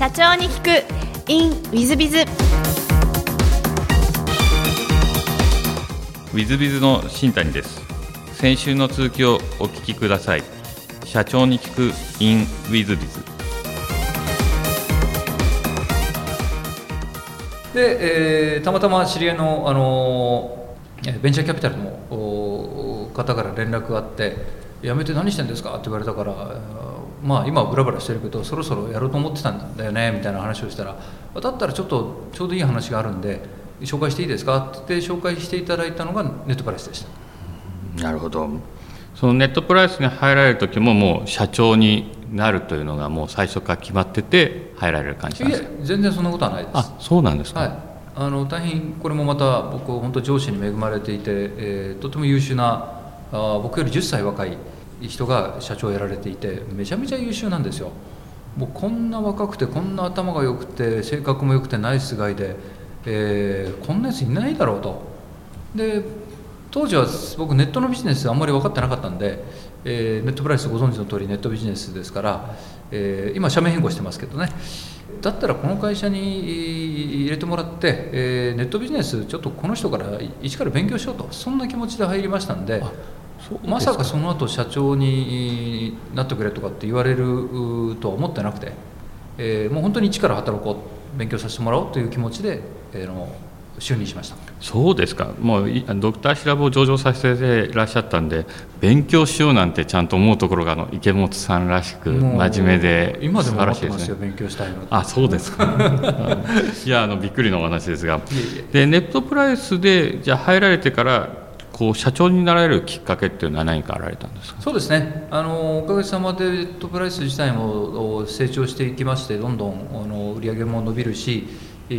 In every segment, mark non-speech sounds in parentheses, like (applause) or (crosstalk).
社長に聞く。In ウィズビズウィズビズの新谷です。先週の続きをお聞きください。社長に聞く in ウィズビズで、えーたまたま知り合いの、あのえーベンチャーキャピタルのお方から連絡があって「辞めて何してんですか?」って言われたからまあ今はブラブラしてるけどそろそろやろうと思ってたんだよねみたいな話をしたら「だったらちょっとちょうどいい話があるんで紹介していいですか?」って紹介していただいたのがネットプライスでした。なるほどそのネットプライスに入られる時ももう社長になるというのがもう最初から決まってて入られる感じなんいですか？え全然そんなことはないです。あそうなんですか、はい、あの大変これもまた僕本当上司に恵まれていて、えーとても優秀なあー僕より10歳若い人が社長をやられていてめちゃめちゃ優秀なんですよ。もうこんな若くてこんな頭が良くて性格も良くてナイスガイで、えーこんなやついないだろうと。で当時は僕ネットのビジネスあんまり分かってなかったんで、えーネットプライスご存知の通りネットビジネスですから、えー今社名変更してますけどね。だったらこの会社に入れてもらって、えーネットビジネスちょっとこの人から一から勉強しようと。そんな気持ちで入りましたんで。まさかその後社長になってくれとかって言われるうとは思ってなくて、えーもう本当に一から働こう勉強させてもらおうという気持ちで、えーの就任しました。そうですか。もういドクターシラボを上場させていらっしゃったんで勉強しようなんてちゃんと思うところがあの池本さんらしく真面目で今でも思ってますよ勉強したいのあそうですか。(laughs) いやあのびっくりのお話ですが。でネットプライスでじゃあ入られてからこう社長になられるきっかけっていうのは何かあられたんですか？そうですね。あのおかげさまでネップライス自体も成長していきましてどんどんあの売り上げも伸びるし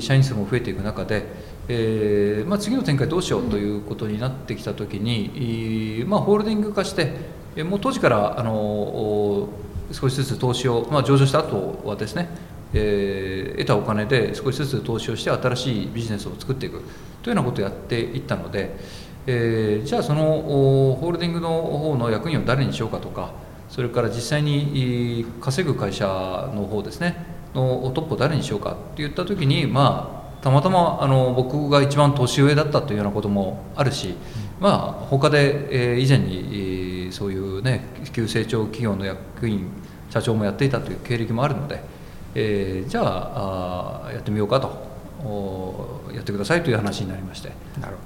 社員数も増えていく中で、えーまあ、次の展開どうしようということになってきた時に、まあ、ホールディング化してもう当時からあの少しずつ投資を、まあ、上場した後はですねえー得たお金で少しずつ投資をして新しいビジネスを作っていくというようなことをやっていったので、えーじゃあそのホールディングの方の役員を誰にしようかとかそれから実際に稼ぐ会社の方ですねのトップを誰にしようかって言った時にまあたまたまあの僕が一番年上だったというようなこともあるし、まあ他で、えー以前に、えーそういうね急成長企業の役員社長もやっていたという経歴もあるので、えーじゃああやってみようかと。やってくださいという話になりまして。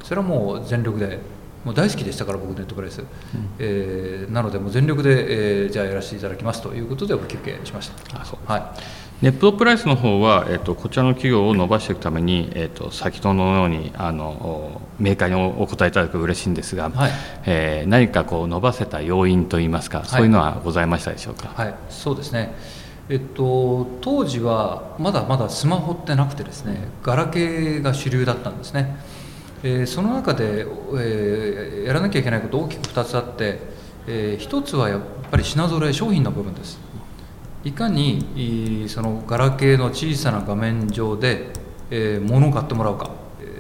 それはもう全力でもう大好きでしたから僕ネットプレイス、えーなのでもう全力で、えーじゃあやらせていただきますということでお受けしました。あそうはネットプライスの方は、えっとこちらの企業を伸ばしていくために、えっと先ほどのようにあのお明快におお答えいただくと嬉しいんですが、はい。えー何かこう伸ばせた要因といいますか、そういうのはございましたでしょうか？い、はい、そうですねえっと当時はまだまだスマホってなくてですねガラケーが主流だったんですね。えーその中で、えーやらなきゃいけないこと大きく2つあって、えー一つはやっぱり品揃え商品の部分です。いかにそのガラケーの小さな画面上で、えー物を買ってもらうか。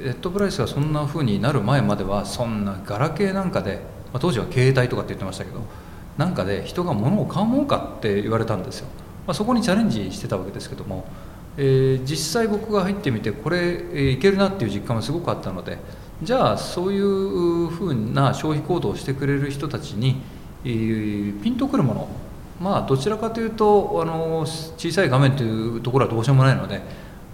ネットプライスがそんな風になる前まではそんなガラケーなんかで、まあ、当時は携帯とかって言ってましたけどなんかで人が物を買うもんかって言われたんですよ、まあ、そこにチャレンジしてたわけですけども、えー実際僕が入ってみてこれ、いけるなっていう実感もすごくあったのでじゃあそういうふうな消費行動をしてくれる人たちに、えーピンとくるものまあどちらかというとあの小さい画面というところはどうしようもないので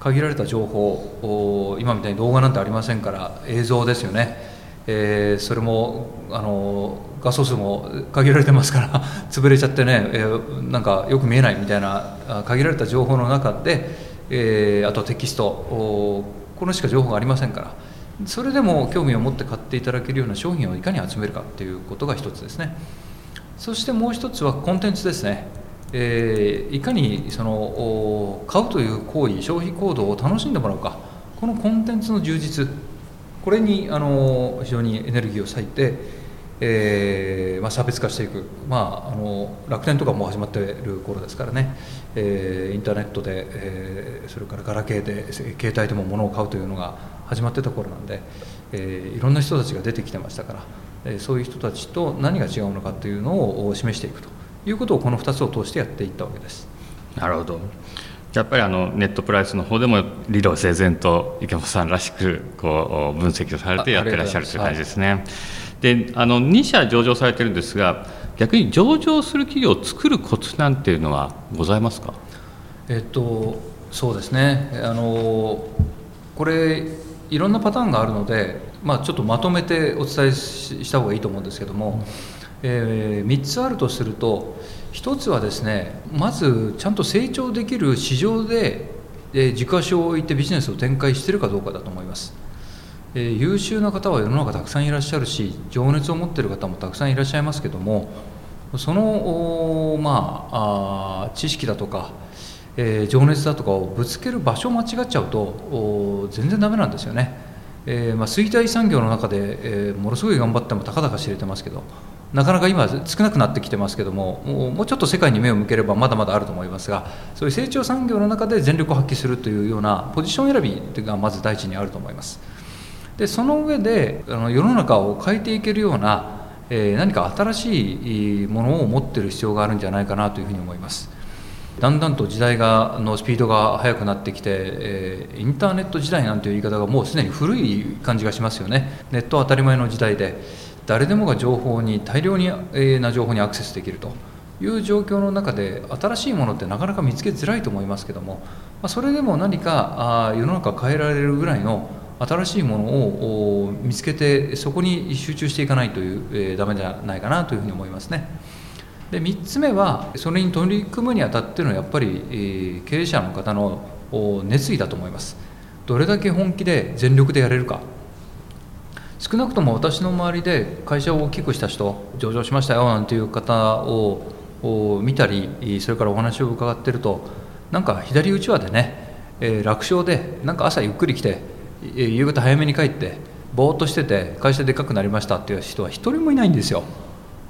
限られた情報今みたいに動画なんてありませんから映像ですよね、えーそれもあの画素数も限られてますから (laughs) 潰れちゃってね、えーなんかよく見えないみたいな限られた情報の中で、えーあとテキストこのしか情報がありませんからそれでも興味を持って買っていただけるような商品をいかに集めるかっていうことが一つですね。そしてもう一つはコンテンツですね、えーいかにその買うという行為消費行動を楽しんでもらうかこのコンテンツの充実これにあの非常にエネルギーを割いて、えーまあ、差別化していく、まあ、あの楽天とかも始まっている頃ですからね、えーインターネットで、えーそれからガラケーで携帯でも物を買うというのが始まってた頃なんで、えーいろんな人たちが出てきてましたから、えーそういう人たちと何が違うのかというのを示していくということをこの2つを通してやっていったわけです。なるほど。じやっぱりあのネットプライスの方でも理路整然と池本さんらしくこう分析をされてやってらっしゃるという感じですね。であの2社上場されてるんですが逆に上場する企業を作るコツなんていうのはございますか？えっとそうですね。あのこれいろんなパターンがあるので、まあ、ちょっとまとめてお伝えした方がいいと思うんですけども、えー、3つあるとすると1つはですねまずちゃんと成長できる市場で、えー、軸足を置いてビジネスを展開しているかどうかだと思います。えー、優秀な方は世の中たくさんいらっしゃるし情熱を持っている方もたくさんいらっしゃいますけどもそのまああ知識だとかえー、情熱だとかをぶつける場所を間違っちゃうと全然ダメなんですよね、えー、まあ、衰退産業の中で、えー、ものすごい頑張ってもたかだか知れてますけどなかなか今少なくなってきてますけどももうちょっと世界に目を向ければまだまだあると思いますがそういう成長産業の中で全力を発揮するというようなポジション選びがまず第一にあると思います。でその上であの世の中を変えていけるような、えー、何か新しいものを持ってる必要があるんじゃないかなというふうに思います。だんだんと時代がのスピードが速くなってきて、えー、インターネット時代なんていう言い方がもうすでに古い感じがしますよね。ネットは当たり前の時代で誰でもが情報に大量に、えな情報にアクセスできるという状況の中で新しいものってなかなか見つけづらいと思いますけども、まあ、それでも何かあ世の中変えられるぐらいの新しいものを見つけてそこに集中していかないという、えー、ダメじゃないかなというふうに思いますね。で3つ目はそれに取り組むにあたってのやっぱり、えー、経営者の方の熱意だと思いますどれだけ本気で全力でやれるか少なくとも私の周りで会社を大きくした人上場しましたよなんていう方を見たりそれからお話を伺ってるとなんか左うちわでね、えー、楽勝でなんか朝ゆっくり来て夕方早めに帰ってぼーっとしてて会社でかくなりましたっていう人は一人もいないんですよ。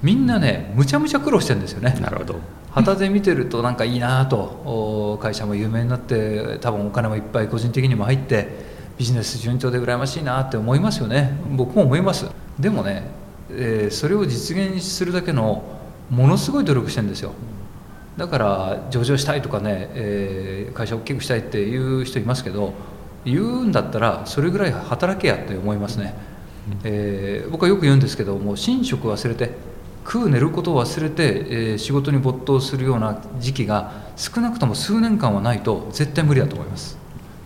みんなねむちゃむちゃ苦労してるんですよね。なるほど。旗で見てるとなんかいいなと会社も有名になって多分お金もいっぱい個人的にも入ってビジネス順調で羨ましいなって思いますよね。僕も思います。でもね、えー、それを実現するだけのものすごい努力してるんですよ。だから上場したいとかね、えー、会社を大きくしたいっていう人いますけど言うんだったらそれぐらい働けやって思いますね、えー、僕はよく言うんですけどもう寝食忘れて食う寝ることを忘れて、えー、仕事に没頭するような時期が少なくとも数年間はないと絶対無理だと思います。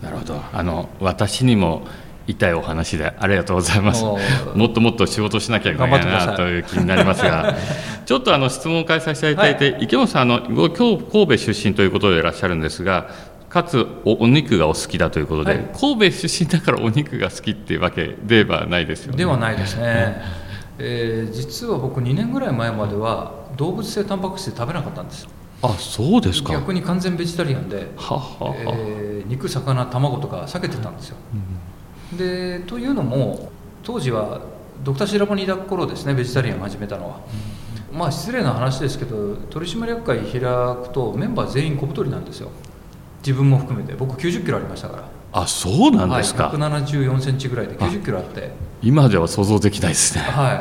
なるほど。あの私にも痛いお話でありがとうございます。もっともっと仕事しなきゃいけないなという気になりますが。(laughs) ちょっとあの質問を返させていただいて、はい、池本さんあのご今日神戸出身ということでいらっしゃるんですがかつお肉がお好きだということで、はい、神戸出身だからお肉が好きっていうわけではないですよね。ではないですね、えー、実は僕2年ぐらい前までは動物性タンパク質食べなかったんですあそうですか。逆に完全ベジタリアンでははえー、肉魚卵とか避けてたんですよ、うん、でというのも当時はドクターシラボにいた頃ですねベジタリアン始めたのは、うん、まあ失礼な話ですけど取締役会開くとメンバー全員小太りなんですよ。自分も含めて。僕9 0キロありましたから。あそうなんですか、はい、174センチぐらいで9 0キロあって。今では想像できないですね。は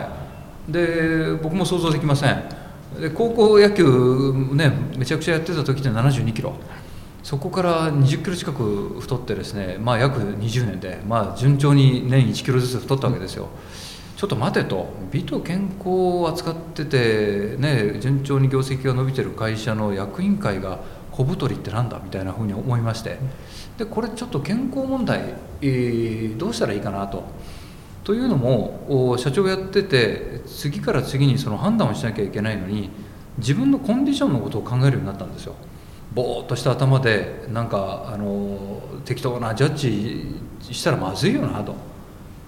い。で僕も想像できませんで高校野球ねめちゃくちゃやってた時って7 2キロ。そこから2 0キロ近く太ってですねまあ約20年でまあ順調に年1キロずつ太ったわけですよ、ちょっと待てと。美と健康を扱っててね順調に業績が伸びてる会社の役員会が小太りってなんだ？みたいなふうに思いまして。でこれちょっと健康問題、えー、どうしたらいいかなと。というのも社長やってて次から次にその判断をしなきゃいけないのに自分のコンディションのことを考えるようになったんですよ。ぼーっとした頭でなんかあの適当なジャッジしたらまずいよなと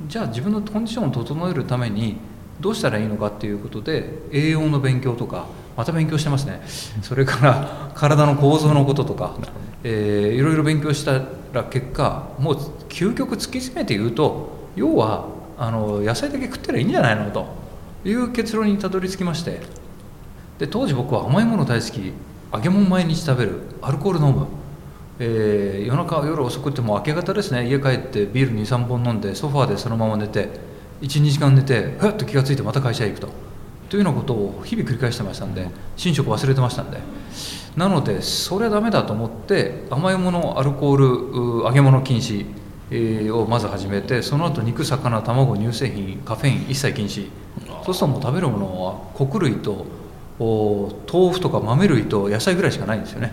じゃあ自分のコンディションを整えるためにどうしたらいいのかっていうことで栄養の勉強とかまた勉強してますねそれから体の構造のこととか、えー、いろいろ勉強したら結果もう究極突き詰めて言うと要はあの野菜だけ食ったらいいんじゃないの？と。いう結論にたどり着きまして。で当時僕は甘いもの大好き。揚げ物毎日食べる。アルコール飲む、えー、夜中夜遅くっても明け方ですね。家帰ってビール23本飲んでソファーでそのまま寝て12時間寝てふっと気が付いてまた会社へ行くと。というようなことを日々繰り返してましたんで寝食忘れてましたんで。なのでそれはダメだと思って甘いものアルコール揚げ物禁止。をまず始めてその後肉魚卵乳製品カフェイン一切禁止。そうするともう食べるものは穀類と豆腐とか豆類と野菜ぐらいしかないんですよね。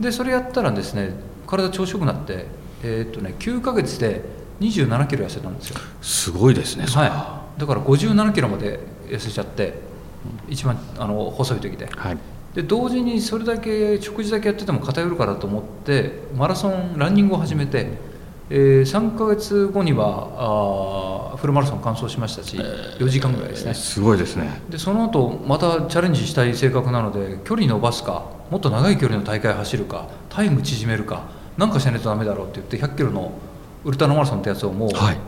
でそれやったらですね体調子よくなってえー、っとね9ヶ月で2 7キロ痩せたんですよ。すごいですねは。い、だから5 7キロまで痩せちゃって一番あの細い時で,、はい、で同時にそれだけ食事だけやってても偏るからと思ってマラソンランニングを始めて、えー、3か月後にはあフルマラソン完走しましたし、えー、4時間ぐらいですね。すごいですね。でその後またチャレンジしたい性格なので距離伸ばすかもっと長い距離の大会走るかタイム縮めるか何かしないとダメだろうって言って100キロのウルトラマラソンってやつをもう、はい、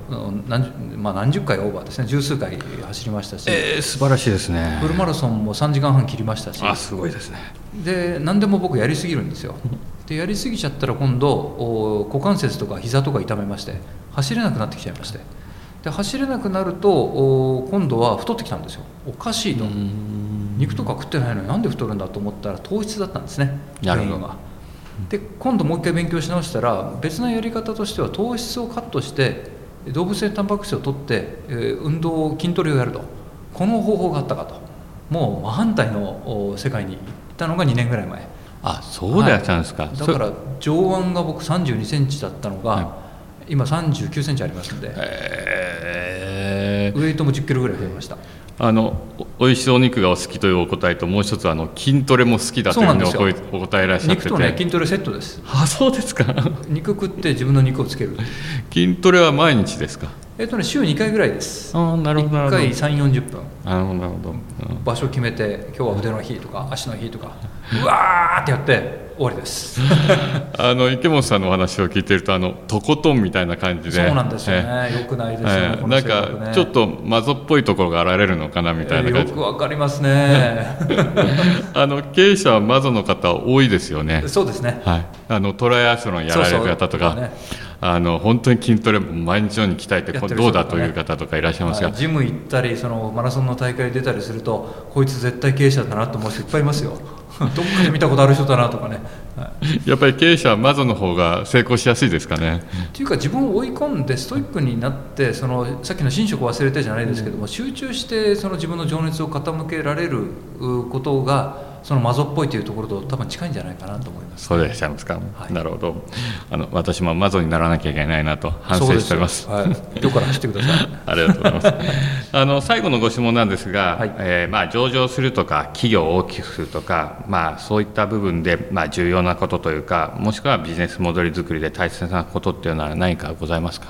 何まあ、何十回オーバーですね。十数回走りましたし、えー、素晴らしいですね。フルマラソンも3時間半切りましたしあすごいですね。で何でも僕やりすぎるんですよでやりすぎちゃったら今度股関節とか膝とか痛めまして走れなくなってきちゃいまして。で走れなくなると今度は太ってきたんですよ。おかしいと。肉とか食ってないのになんで太るんだと思ったら糖質だったんですね原因は。で今度もう一回勉強し直したら別のやり方としては糖質をカットして動物性タンパク質を取って、えー、運動筋トレをやると。この方法があったかと。もう真反対の世界に行ったのが2年ぐらい前あそうでやったんですか、はい、だから上腕が僕3 2センチだったのが、はい、今3 9センチありますんで、えー、ウエイトも1 0キロぐらい増えました。あの美味しいお肉がお好きというお答えともう一つあの筋トレも好きだというお答えらっしゃって。肉とね筋トレセットです。あそうですか。肉食って自分の肉をつける。(laughs) 筋トレは毎日ですか？えっとね週2回ぐらいです。あなるほど1回3 4 0分。なるほどなるほど、場所決めて今日は腕の日とか (laughs) 足の日とかうわーってやって終わりです。(laughs) あの池本さんのお話を聞いてるとあのとことんみたいな感じで。そうなんですよね、よくないですよね、えー、なんかちょっとマゾっぽいところが現れるのかなみたいな感じ、えー、よくわかりますね。(laughs) あの経営者はマゾの方多いですよね。そうですね、はい、あのトライアスロンやられる方とか。ね、あの本当に筋トレ毎日のように鍛えて、どうだという方とかいらっしゃいますが、ジム行ったりそのマラソンの大会出たりするとこいつ絶対経営者だなと思う人いっぱいいますよ。(laughs) どっかで見たことある人だなとかね、はい、やっぱり経営者はマゾの方が成功しやすいですかね。というか自分を追い込んでストイックになってそのさっきの寝食を忘れてじゃないですけども、集中してその自分の情熱を傾けられることがそのマゾっぽいというところと多分近いんじゃないかなと思います、ね、そうでいらっしゃいますか、はい、なるほど。あの私もマゾにならなきゃいけないなと反省しております。はい、今日から走ってください。(laughs) ありがとうございます。(laughs) あの最後のご質問なんですが、はい、えー、まあ、上場するとか企業を大きくするとか、まあ、そういった部分で、まあ、重要なことというかもしくはビジネスモデル作りで大切なことっていうのは何かございますか？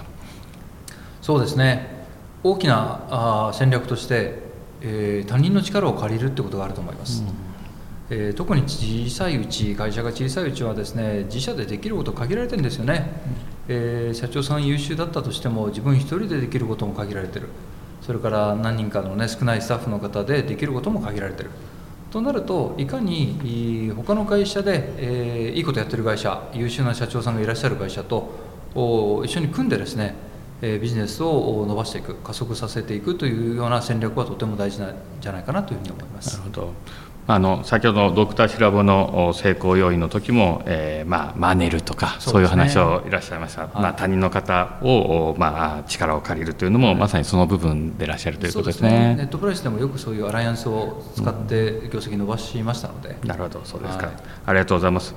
そうですね。大きなあ戦略として、えー、他人の力を借りるってことがあると思います、うんえー、特に小さいうち会社が小さいうちはですね自社でできること限られてるんですよね、えー、社長さん優秀だったとしても自分一人でできることも限られてる。それから何人かのね少ないスタッフの方でできることも限られてる。となるといかに他の会社で、えー、いいことやってる会社優秀な社長さんがいらっしゃる会社と一緒に組んでですねビジネスを伸ばしていく加速させていくというような戦略はとても大事なんじゃないかなというふうに思います。なるほどあの先ほどドクターシラボの成功要因の時も、えー、まあ、マネるとかそういう話をいらっしゃいました、はい、まあ、他人の方を、まあ、力を借りるというのも、はい、まさにその部分でいらっしゃるということですね、ね、ネットプライスでもよくそういうアライアンスを使って業績伸ばしましたので、うん、なるほど。そうですか、はい、ありがとうございます、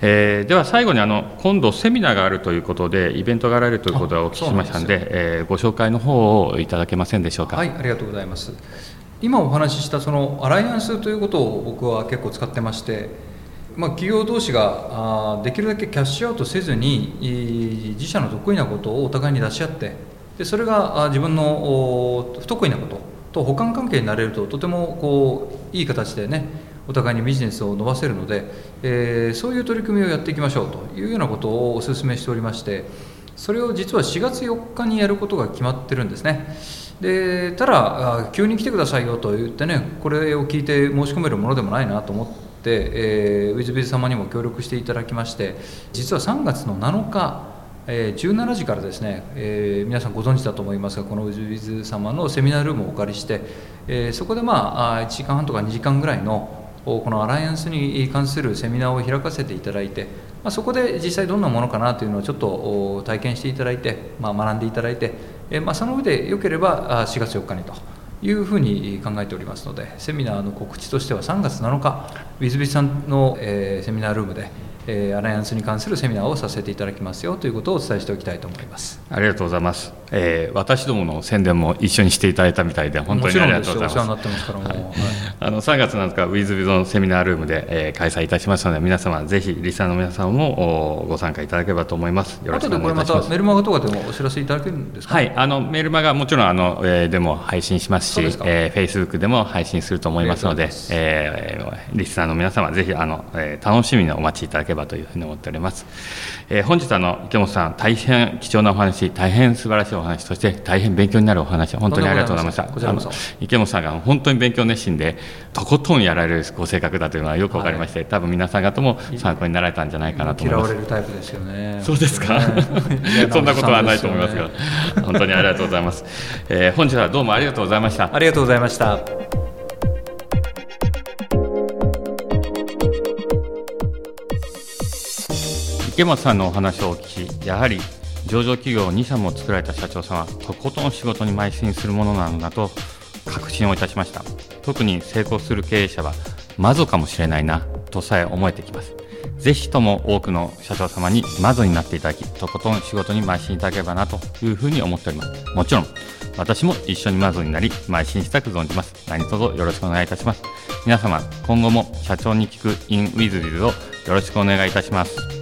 えー、では最後にあの今度セミナーがあるということでイベントがあられるということをお聞きしましたのでで、えー、ご紹介の方をいただけませんでしょうか。はいありがとうございます今お話ししたそのアライアンスということを僕は結構使ってまして、まあ、企業同士ができるだけキャッシュアウトせずに自社の得意なことをお互いに出し合ってでそれが自分の不得意なことと補完関係になれるととてもこういい形でねお互いにビジネスを伸ばせるので、えー、そういう取り組みをやっていきましょうというようなことをお勧めしておりましてそれを実は4月4日にやることが決まってるんですね。でただ急に来てくださいよと言ってねこれを聞いて申し込めるものでもないなと思って、えー、ウィズビズ様にも協力していただきまして実は3月の7日えー、17時からですね、えー、皆さんご存知だと思いますがこのウィズビズ様のセミナールームをお借りして、えー、そこでまあ1時間半とか2時間ぐらいのこのアライアンスに関するセミナーを開かせていただいて、まあ、そこで実際どんなものかなというのをちょっと体験していただいて、まあ、学んでいただいて、えまあ、その上でよければ4月4日にというふうに考えておりますのでセミナーの告知としては3月7日ウィズビさんの、えー、セミナールームでえー、アライアンスに関するセミナーをさせていただきますよということをお伝えしておきたいと思います。ありがとうございます、えー、私どもの宣伝も一緒にしていただいたみたいで本当にありがとうございます。ますはい、あの3月7日ウィズビゾンセミナールームで、えー、開催いたしますので皆様ぜひリスナーの皆さんもご参加いただければと思います。よろしくお願いいたします。メルマガとかでもお知らせいただけるんですか、はいあのメルマガもちろんあの、えー、でも配信しますしえー、フェイスブックでも配信すると思いますので、えー、リスナーの皆様ぜひあの、えー、楽しみにお待ちいただければというふうに思っております。えー、本日あの池本さん大変貴重なお話、大変素晴らしいお話、そして大変勉強になるお話、本当にありがとうございました。あの池本さんが本当に勉強熱心でとことんやられるご性格だというのはよくわかりまして、はい、多分皆さん方も参考になられたんじゃないかなと思います。嫌われるタイプですよね。そうですか？そんなことはないと思いますが、本当にありがとうございます。えー、本日はどうもありがとうございました。ありがとうございました。池本さんのお話をお聞きやはり上場企業2社も作られた社長さんはとことん仕事に邁進するものなのだと確信をいたしました。特に成功する経営者はマゾかもしれないなとさえ思えてきます。ぜひとも多くの社長様にマゾになっていただきとことん仕事に邁進いただければなというふうに思っております。もちろん私も一緒にマゾになり邁進したく存じます。何卒よろしくお願いいたします。皆様今後も社長に聞く in with をよろしくお願いいたします。